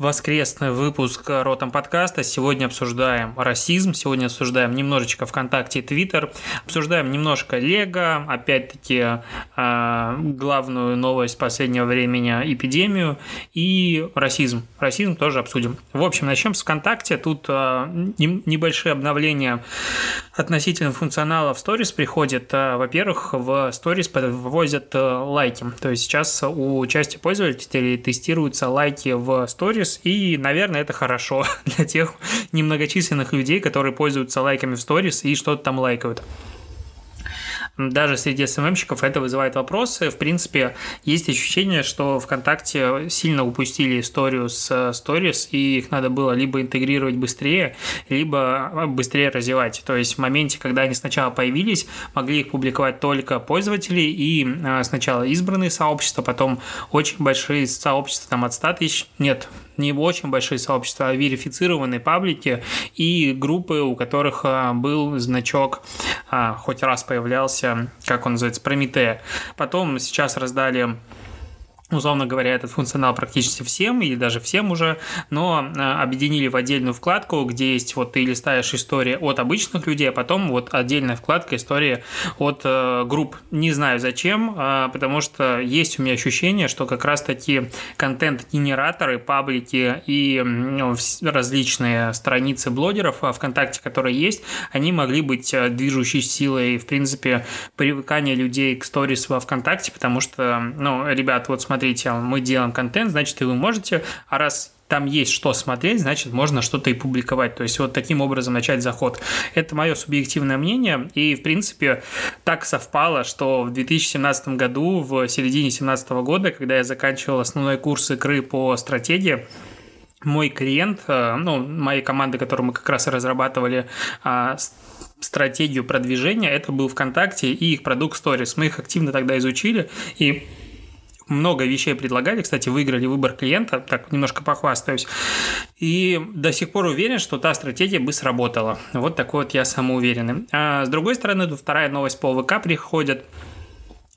воскресный выпуск Ротом подкаста. Сегодня обсуждаем расизм, сегодня обсуждаем немножечко ВКонтакте и Твиттер, обсуждаем немножко Лего, опять-таки э, главную новость последнего времени – эпидемию и расизм. Расизм тоже обсудим. В общем, начнем с ВКонтакте. Тут э, небольшие обновления относительно функционала в сторис приходят. Э, во-первых, в сторис вывозят лайки. То есть сейчас у части пользователей тестируются лайки в сторис, сторис, и, наверное, это хорошо для тех немногочисленных людей, которые пользуются лайками в сторис и что-то там лайкают даже среди СММщиков это вызывает вопросы. В принципе, есть ощущение, что ВКонтакте сильно упустили историю с сторис, и их надо было либо интегрировать быстрее, либо быстрее развивать. То есть в моменте, когда они сначала появились, могли их публиковать только пользователи, и а, сначала избранные сообщества, потом очень большие сообщества, там от 100 тысяч, нет, не очень большие сообщества, а верифицированные паблики и группы, у которых а, был значок, а, хоть раз появлялся, как он называется, Прометея. Потом сейчас раздали условно говоря, этот функционал практически всем или даже всем уже, но э, объединили в отдельную вкладку, где есть вот ты листаешь истории от обычных людей, а потом вот отдельная вкладка истории от э, групп. Не знаю зачем, э, потому что есть у меня ощущение, что как раз таки контент-генераторы, паблики и ну, различные страницы блогеров ВКонтакте, которые есть, они могли быть движущей силой, в принципе, привыкания людей к сторис во ВКонтакте, потому что, ну, ребят, вот смотрите, смотрите, мы делаем контент, значит, и вы можете, а раз там есть что смотреть, значит, можно что-то и публиковать. То есть вот таким образом начать заход. Это мое субъективное мнение, и, в принципе, так совпало, что в 2017 году, в середине 2017 года, когда я заканчивал основной курс игры по стратегии, мой клиент, э, ну, моей команды, которую мы как раз и разрабатывали, а, стратегию продвижения, это был ВКонтакте и их продукт Stories. Мы их активно тогда изучили, и много вещей предлагали, кстати, выиграли выбор клиента, так немножко похвастаюсь, и до сих пор уверен, что та стратегия бы сработала. Вот такой вот я самоуверенный. А с другой стороны, тут вторая новость по ВК приходит –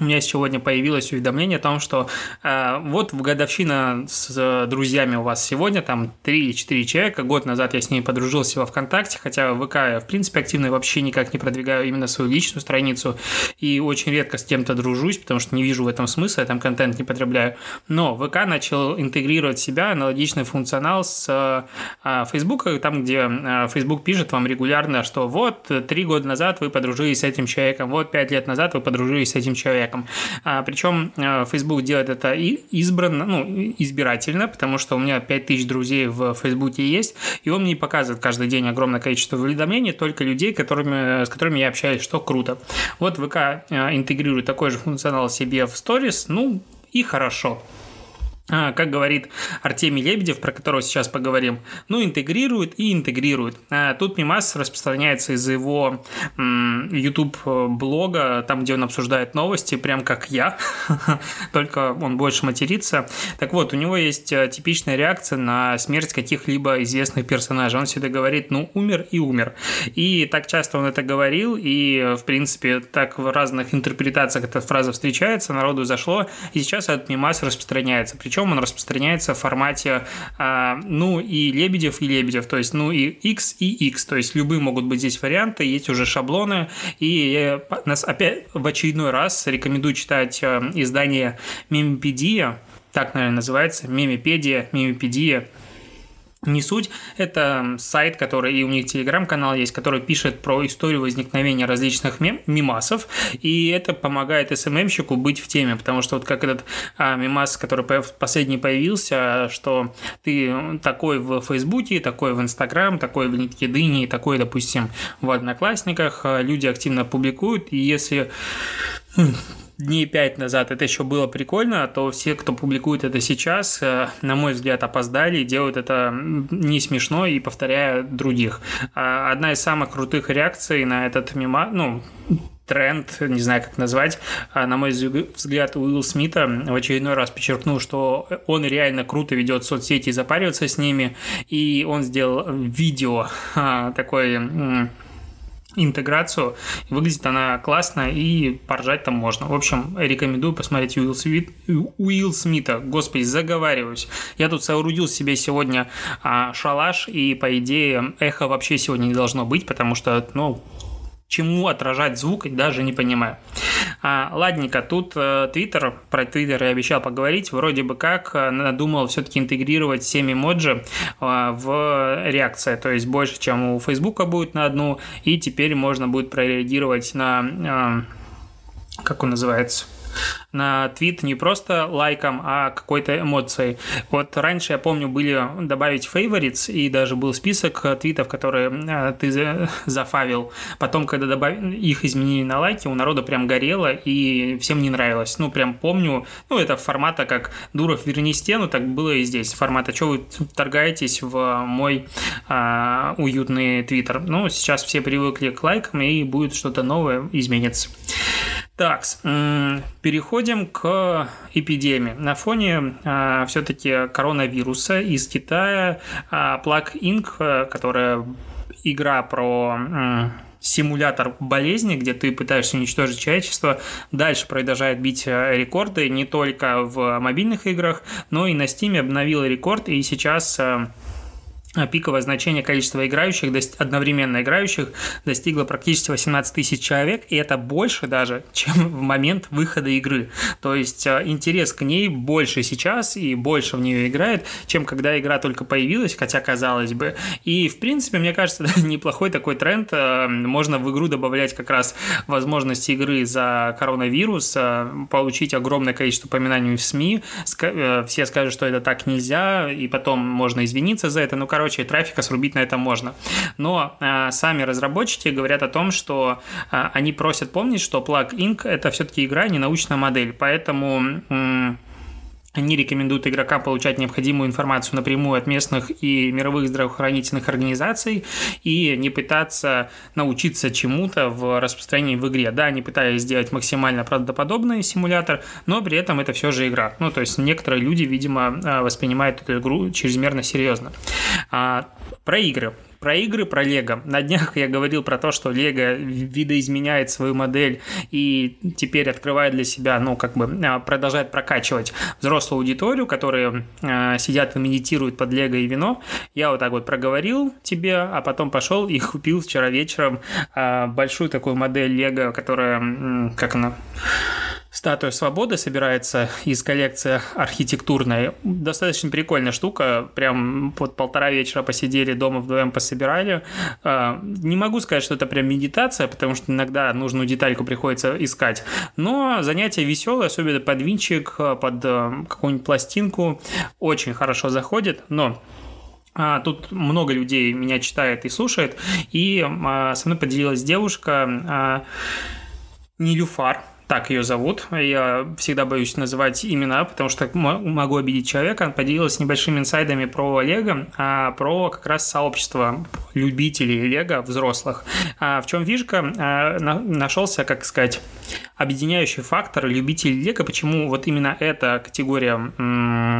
у меня сегодня появилось уведомление о том, что э, вот в годовщина с э, друзьями у вас сегодня, там 3 или 4 человека, год назад я с ней подружился во ВКонтакте, хотя в ВК я, в принципе, активно вообще никак не продвигаю именно свою личную страницу, и очень редко с кем-то дружусь, потому что не вижу в этом смысла, я там контент не потребляю. Но ВК начал интегрировать в себя аналогичный функционал с э, Facebook, там, где э, Facebook пишет вам регулярно, что вот 3 года назад вы подружились с этим человеком, вот 5 лет назад вы подружились с этим человеком, человеком. А, причем э, Facebook делает это и избранно, ну, избирательно, потому что у меня 5000 друзей в Facebook есть, и он мне показывает каждый день огромное количество уведомлений только людей, которыми, с которыми я общаюсь, что круто. Вот ВК э, интегрирует такой же функционал себе в Stories, ну, и хорошо. А, как говорит Артемий Лебедев, про которого сейчас поговорим, ну, интегрирует и интегрирует. А, тут Мимас распространяется из-за его YouTube-блога, там, где он обсуждает новости, прям как я, только он больше матерится. Так вот, у него есть э, типичная реакция на смерть каких-либо известных персонажей. Он всегда говорит, ну, умер и умер. И так часто он это говорил, и, в принципе, так в разных интерпретациях эта фраза встречается, народу зашло, и сейчас этот Мимас распространяется. Причем причем он распространяется в формате а, ну и Лебедев, и Лебедев, то есть ну и X и X, то есть любые могут быть здесь варианты, есть уже шаблоны, и нас опять в очередной раз рекомендую читать а, издание Мемипедия, так, наверное, называется, Мемипедия, Мемипедия, не суть. Это сайт, который, и у них телеграм-канал есть, который пишет про историю возникновения различных мем, мимасов, и это помогает СММщику быть в теме, потому что вот как этот а, мимас, который последний появился, что ты такой в Фейсбуке, такой в Инстаграм, такой в LinkedIn, такой, допустим, в Одноклассниках, а, люди активно публикуют, и если дней пять назад это еще было прикольно, то все, кто публикует это сейчас, э, на мой взгляд, опоздали и делают это не смешно и повторяя других. А одна из самых крутых реакций на этот мимо, ну, тренд, не знаю, как назвать. А, на мой взгляд, Уилл Смита в очередной раз подчеркнул, что он реально круто ведет соцсети и запаривается с ними, и он сделал видео а, такой интеграцию. Выглядит она классно и поржать там можно. В общем, рекомендую посмотреть Уилл, Смит, Уилл Смита. Господи, заговариваюсь. Я тут соорудил себе сегодня а, шалаш, и по идее эхо вообще сегодня не должно быть, потому что, ну, чему отражать звук, даже не понимаю. А, ладненько, тут Твиттер, э, про Твиттер я обещал поговорить, вроде бы как э, надумал все-таки интегрировать 7 эмоджи э, в реакции, то есть больше, чем у Фейсбука будет на одну, и теперь можно будет прореагировать на, э, как он называется, на твит не просто лайком, а какой-то эмоцией. Вот раньше, я помню, были добавить favorites, и даже был список твитов, которые э, ты зафавил. Потом, когда добав... их изменили на лайки, у народа прям горело, и всем не нравилось. Ну, прям помню, ну, это формата как «Дуров, верни стену», так было и здесь. Формата «Что вы вторгаетесь в мой а, уютный твиттер?» Ну, сейчас все привыкли к лайкам, и будет что-то новое, изменится. Так, переходим к эпидемии. На фоне а, все-таки коронавируса из Китая а, Plug Inc., э, которая игра про симулятор болезни, где ты пытаешься уничтожить человечество, дальше продолжает бить э, рекорды не только в мобильных играх, но и на Steam обновила рекорд, и сейчас э, пиковое значение количества играющих, одновременно играющих, достигло практически 18 тысяч человек, и это больше даже, чем в момент выхода игры. То есть э, интерес к ней больше сейчас и больше в нее играет, чем когда игра только появилась, хотя казалось бы. И, в принципе, мне кажется, неплохой такой тренд. Э, можно в игру добавлять как раз возможность игры за коронавирус, э, получить огромное количество упоминаний в СМИ. Все скажут, что это так нельзя, и потом можно извиниться за это. Ну, короче, трафика срубить на это можно. Но э, сами разработчики говорят о том, что э, они просят помнить, что Plug Inc. это все-таки игра, не научная модель, поэтому э, они рекомендуют игрокам получать необходимую информацию напрямую от местных и мировых здравоохранительных организаций и не пытаться научиться чему-то в распространении в игре. Да, они пытались сделать максимально правдоподобный симулятор, но при этом это все же игра. Ну, то есть некоторые люди, видимо, э, воспринимают эту игру чрезмерно серьезно. А, про игры. Про игры, про Лего. На днях я говорил про то, что Лего видоизменяет свою модель и теперь открывает для себя, ну, как бы а, продолжает прокачивать взрослую аудиторию, которые э, сидят и медитируют под Лего и вино. Я вот так вот проговорил тебе, а потом пошел и купил вчера вечером э, большую такую модель Лего, которая, как она Статуя свободы собирается из коллекции архитектурной. Достаточно прикольная штука. Прям вот полтора вечера посидели дома вдвоем пособирали. А, не могу сказать, что это прям медитация, потому что иногда нужную детальку приходится искать. Но занятие веселое, особенно под винчик, под э, какую-нибудь пластинку. Очень хорошо заходит, но а, Тут много людей меня читает и слушает, и а, со мной поделилась девушка а, Нилюфар, так ее зовут. Я всегда боюсь называть имена, потому что могу обидеть человека. Она поделилась небольшими инсайдами про Лего, а про как раз сообщество любителей Лего взрослых. А в чем фишка? А, нашелся, как сказать, объединяющий фактор любителей Лего, почему вот именно эта категория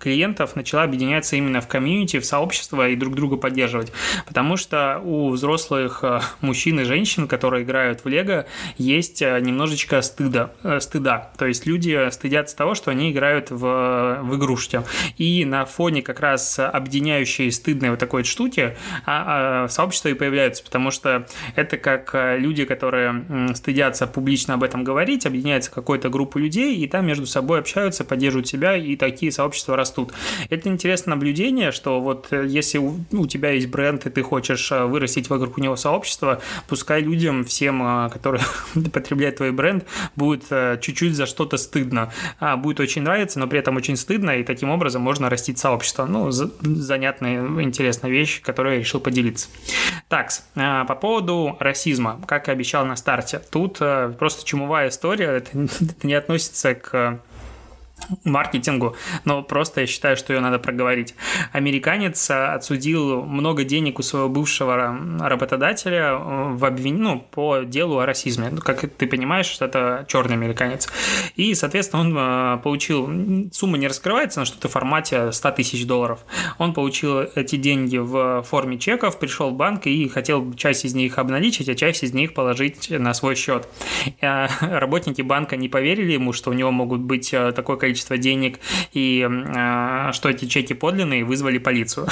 клиентов начала объединяться именно в комьюнити, в сообщество и друг друга поддерживать. Потому что у взрослых э, мужчин и женщин, которые играют в Лего, есть э, немножечко стыда Э, стыда. То есть люди стыдятся того, что они играют в, в игрушки. И на фоне как раз объединяющей стыдной вот такой штуки а, а, сообщества и появляются, потому что это как люди, которые стыдятся публично об этом говорить, объединяется какой-то группа людей, и там между собой общаются, поддерживают себя, и такие сообщества растут. Это интересное наблюдение, что вот э, если у, у тебя есть бренд, и ты хочешь вырастить вокруг него сообщество, пускай людям, всем, которые потребляют твой бренд, будет э, чуть-чуть за что-то стыдно. А, будет очень нравиться, но при этом очень стыдно, и таким образом можно растить сообщество. Ну, занятная, интересная вещь, которую я решил поделиться. Так, по поводу расизма, как и обещал на старте. Тут э, просто чумовая история, это не относится к маркетингу, но просто я считаю, что ее надо проговорить. Американец отсудил много денег у своего бывшего работодателя в обвин... ну, по делу о расизме. Ну, как ты понимаешь, это черный американец. И, соответственно, он э, получил... Сумма не раскрывается, но что-то в формате 100 тысяч долларов. Он получил эти деньги в форме чеков, пришел в банк и хотел часть из них обналичить, а часть из них положить на свой счет. Э, работники банка не поверили ему, что у него могут быть э, такое количество количество денег и э, что эти чеки подлинные, вызвали полицию.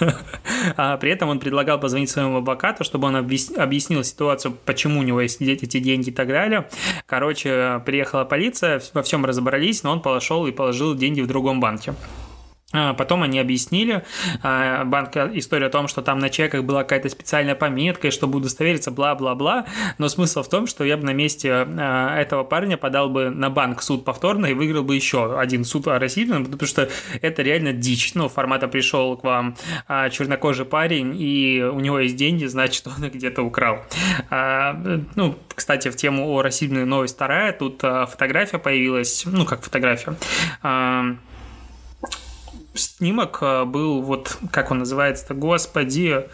а при этом он предлагал позвонить своему адвокату, чтобы он объяснил ситуацию, почему у него есть эти деньги и так далее. Короче, приехала полиция, во всем разобрались, но он пошел и положил деньги в другом банке. А, потом они объяснили, а, банк, история о том, что там на чеках была какая-то специальная пометка, и чтобы удостовериться, бла-бла-бла. Но смысл в том, что я бы на месте а, этого парня подал бы на банк суд повторно и выиграл бы еще один суд о расизме, потому что это реально дичь. Ну, формата пришел к вам чернокожий парень, и у него есть деньги, значит, он их где-то украл. Ну, кстати, в тему о расизме новость вторая. Тут фотография появилась, ну, как фотография снимок э, был вот, как он называется-то, господи,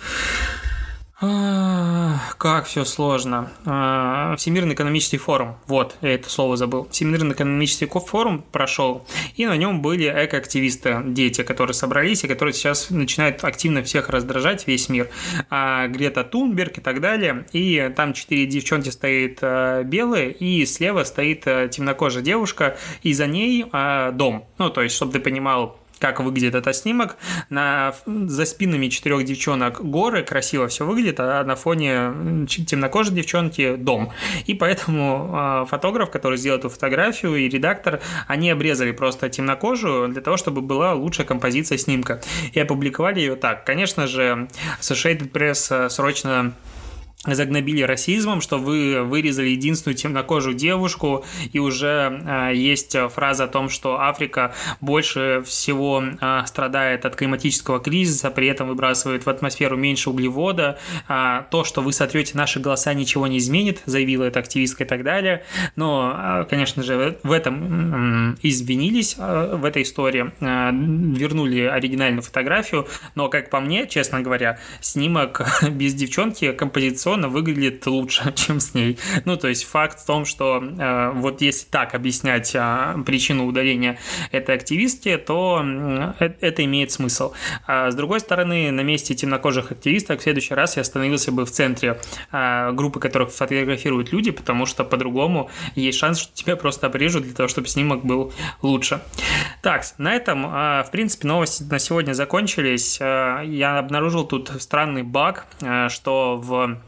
как все сложно. А, Всемирный экономический форум. Вот, я это слово забыл. Всемирный экономический форум прошел, и на нем были экоактивисты, дети, которые собрались и которые сейчас начинают активно всех раздражать, весь мир. А, Грета Тунберг и так далее. И там четыре девчонки стоит а, белые, и слева стоит темнокожая девушка, и за ней дом. Ну, то есть, чтобы ты понимал, как выглядит этот снимок. На, за спинами четырех девчонок горы, красиво все выглядит, а на фоне темнокожей девчонки дом. И поэтому э, фотограф, который сделал эту фотографию, и редактор, они обрезали просто темнокожую для того, чтобы была лучшая композиция снимка. И опубликовали ее так. Конечно же, Associated Press э, срочно загнобили расизмом, что вы вырезали единственную темнокожую девушку, и уже э, есть фраза о том, что Африка больше всего э, страдает от климатического кризиса, при этом выбрасывает в атмосферу меньше углевода. Э, то, что вы сотрете наши голоса, ничего не изменит, заявила эта активистка и так далее. Но, э, конечно же, в этом э, извинились э, в этой истории, э, вернули оригинальную фотографию, но, как по мне, честно говоря, снимок без девчонки композиционно традиционно выглядит лучше, чем с ней. Ну, то есть факт в том, что э, вот если так объяснять э, причину удаления этой активистки, то э, это имеет смысл. А с другой стороны, на месте темнокожих активисток в следующий раз я остановился бы в центре э, группы, которых фотографируют люди, потому что по-другому есть шанс, что тебя просто обрежут для того, чтобы снимок был лучше. Так, на этом, э, в принципе, новости на сегодня закончились. Э, я обнаружил тут странный баг, э, что в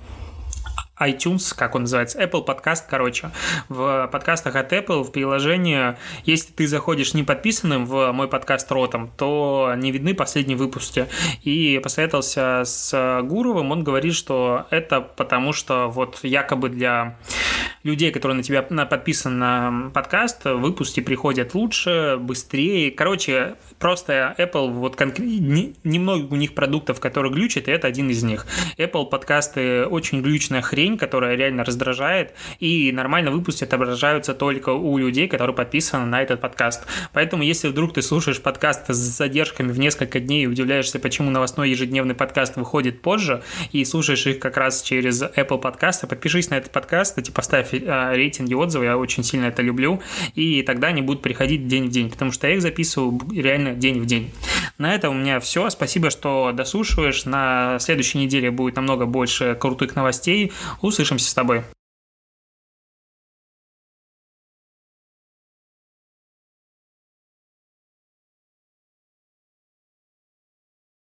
iTunes, как он называется, Apple подкаст, короче. В подкастах от Apple, в приложении, если ты заходишь не подписанным в мой подкаст Ротом, то не видны последние выпуски. И посоветовался с Гуровым, он говорит, что это потому, что вот якобы для людей, которые на тебя подписаны на подкаст, выпуски приходят лучше, быстрее. Короче, просто Apple, вот конкрет... немного у них продуктов, которые глючат, и это один из них. Apple подкасты очень глючная хрень, которая реально раздражает, и нормально выпуски отображаются только у людей, которые подписаны на этот подкаст. Поэтому, если вдруг ты слушаешь подкаст с задержками в несколько дней и удивляешься, почему новостной ежедневный подкаст выходит позже, и слушаешь их как раз через Apple подкасты, подпишись на этот подкаст, и поставь а, рейтинги, отзывы, я очень сильно это люблю, и тогда они будут приходить день в день, потому что я их записываю реально день в день. На этом у меня все. Спасибо, что дослушиваешь. На следующей неделе будет намного больше крутых новостей. Услышимся с тобой.